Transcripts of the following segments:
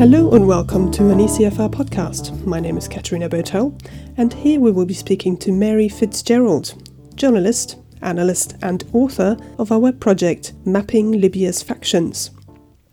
Hello and welcome to an ECFR podcast. My name is Katerina Botel, and here we will be speaking to Mary Fitzgerald, journalist, analyst, and author of our web project Mapping Libya's Factions.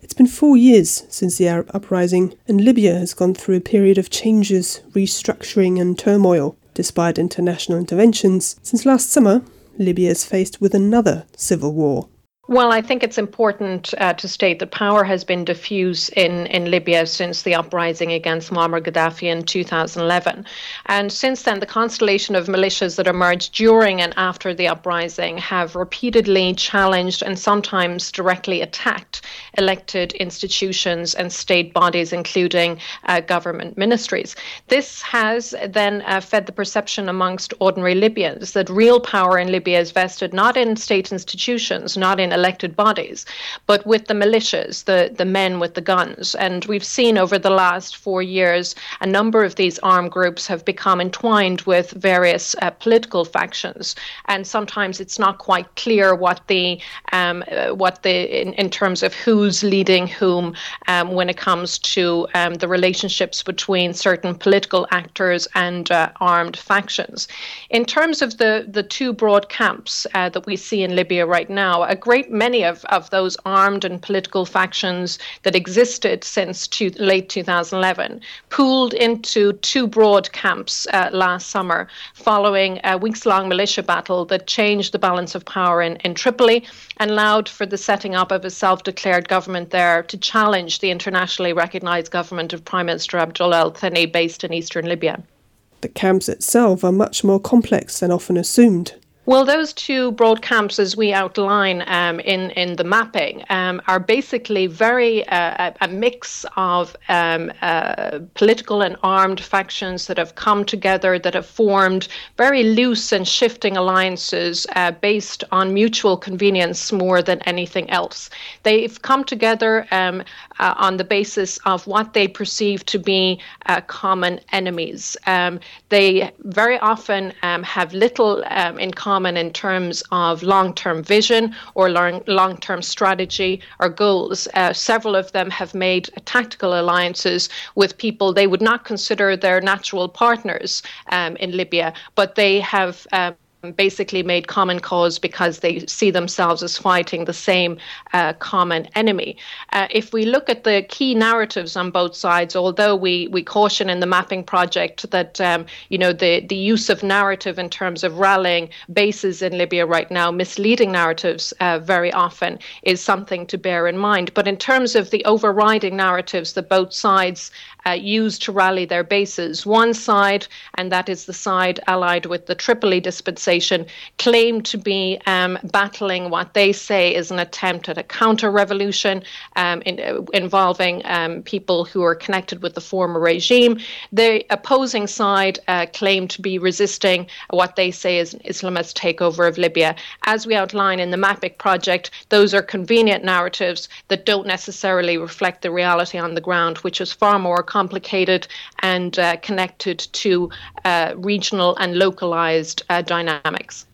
It's been four years since the Arab uprising, and Libya has gone through a period of changes, restructuring, and turmoil. Despite international interventions, since last summer, Libya is faced with another civil war. Well, I think it's important uh, to state that power has been diffuse in, in Libya since the uprising against Muammar Gaddafi in 2011. And since then, the constellation of militias that emerged during and after the uprising have repeatedly challenged and sometimes directly attacked elected institutions and state bodies, including uh, government ministries. This has then uh, fed the perception amongst ordinary Libyans that real power in Libya is vested not in state institutions, not in elected bodies, but with the militias, the, the men with the guns. And we've seen over the last four years a number of these armed groups have become entwined with various uh, political factions. And sometimes it's not quite clear what the um, uh, what the in, in terms of who's leading whom um, when it comes to um, the relationships between certain political actors and uh, armed factions. In terms of the the two broad camps uh, that we see in Libya right now, a great many of, of those armed and political factions that existed since to, late 2011 pooled into two broad camps uh, last summer following a weeks long militia battle that changed the balance of power in, in Tripoli and allowed for the setting up of a self declared government there to challenge the internationally recognized government of Prime Minister Abdullah al Thani based in eastern Libya. The camps itself are much more complex than often assumed. Well, those two broad camps, as we outline um, in in the mapping, um, are basically very uh, a, mix of um, uh, political and armed factions that have come together, that have formed very loose and shifting alliances uh, based on mutual convenience more than anything else. They've come together um, uh, on the basis of what they perceive to be uh, common enemies. Um, they very often um, have little in common common in terms of long term vision or long term strategy or goals. Uh, several of them have made tactical alliances with people they would not consider their natural partners um, in Libya, but they have. Um, basically made common cause because they see themselves as fighting the same uh, common enemy. Uh, if we look at the key narratives on both sides, although we, we caution in the mapping project that um, you know the, the use of narrative in terms of rallying bases in Libya right now, misleading narratives uh, very often is something to bear in mind. But in terms of the overriding narratives that both sides uh, use to rally their bases, one side, and that is the side allied with the Tripoli dispensation organization claim to be um, battling what they say is an attempt at a counter revolution um, in, uh, involving um, people who are connected with the former regime. The opposing side uh, claim to be resisting what they say is an Islamist takeover of Libya. As we outline in the mapping project, those are convenient narratives that don't necessarily reflect the reality on the ground, which is far more complicated and uh, connected to uh, regional and localized uh, dynamics dynamics.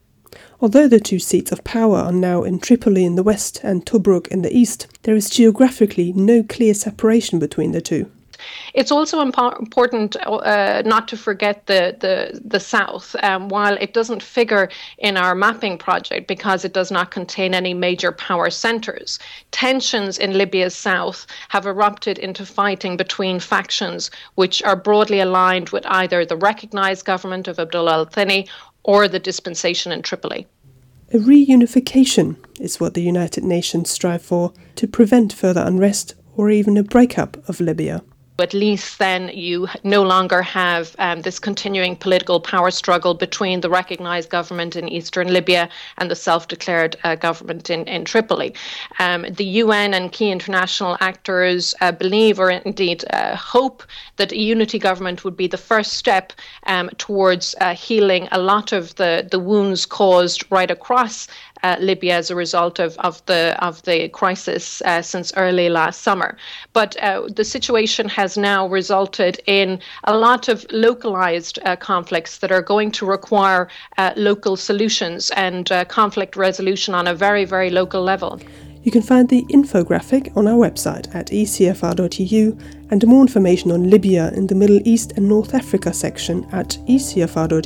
Although the two seats of power are now in Tripoli in the west and Tobruk in the east, there is geographically no clear separation between the two. It's also impo- important uh, not to forget the the, the south. Um, while it doesn't figure in our mapping project because it does not contain any major power centers, tensions in Libya's south have erupted into fighting between factions which are broadly aligned with either the recognized government of Abdullah al Thani or the dispensation in Tripoli. A reunification is what the United Nations strive for to prevent further unrest or even a breakup of Libya at least then you no longer have um, this continuing political power struggle between the recognized government in eastern Libya and the self declared uh, government in, in Tripoli. Um, the UN and key international actors uh, believe, or indeed uh, hope, that a unity government would be the first step um, towards uh, healing a lot of the, the wounds caused right across uh, Libya as a result of, of the of the crisis uh, since early last summer. But uh, the situation has now resulted in a lot of localized uh, conflicts that are going to require local solutions and conflict resolution on a very very local level. You can find the infographic on our website at ecfr.eu and more information on Libya in the Middle East and North Africa section at ecfr.eu/mena.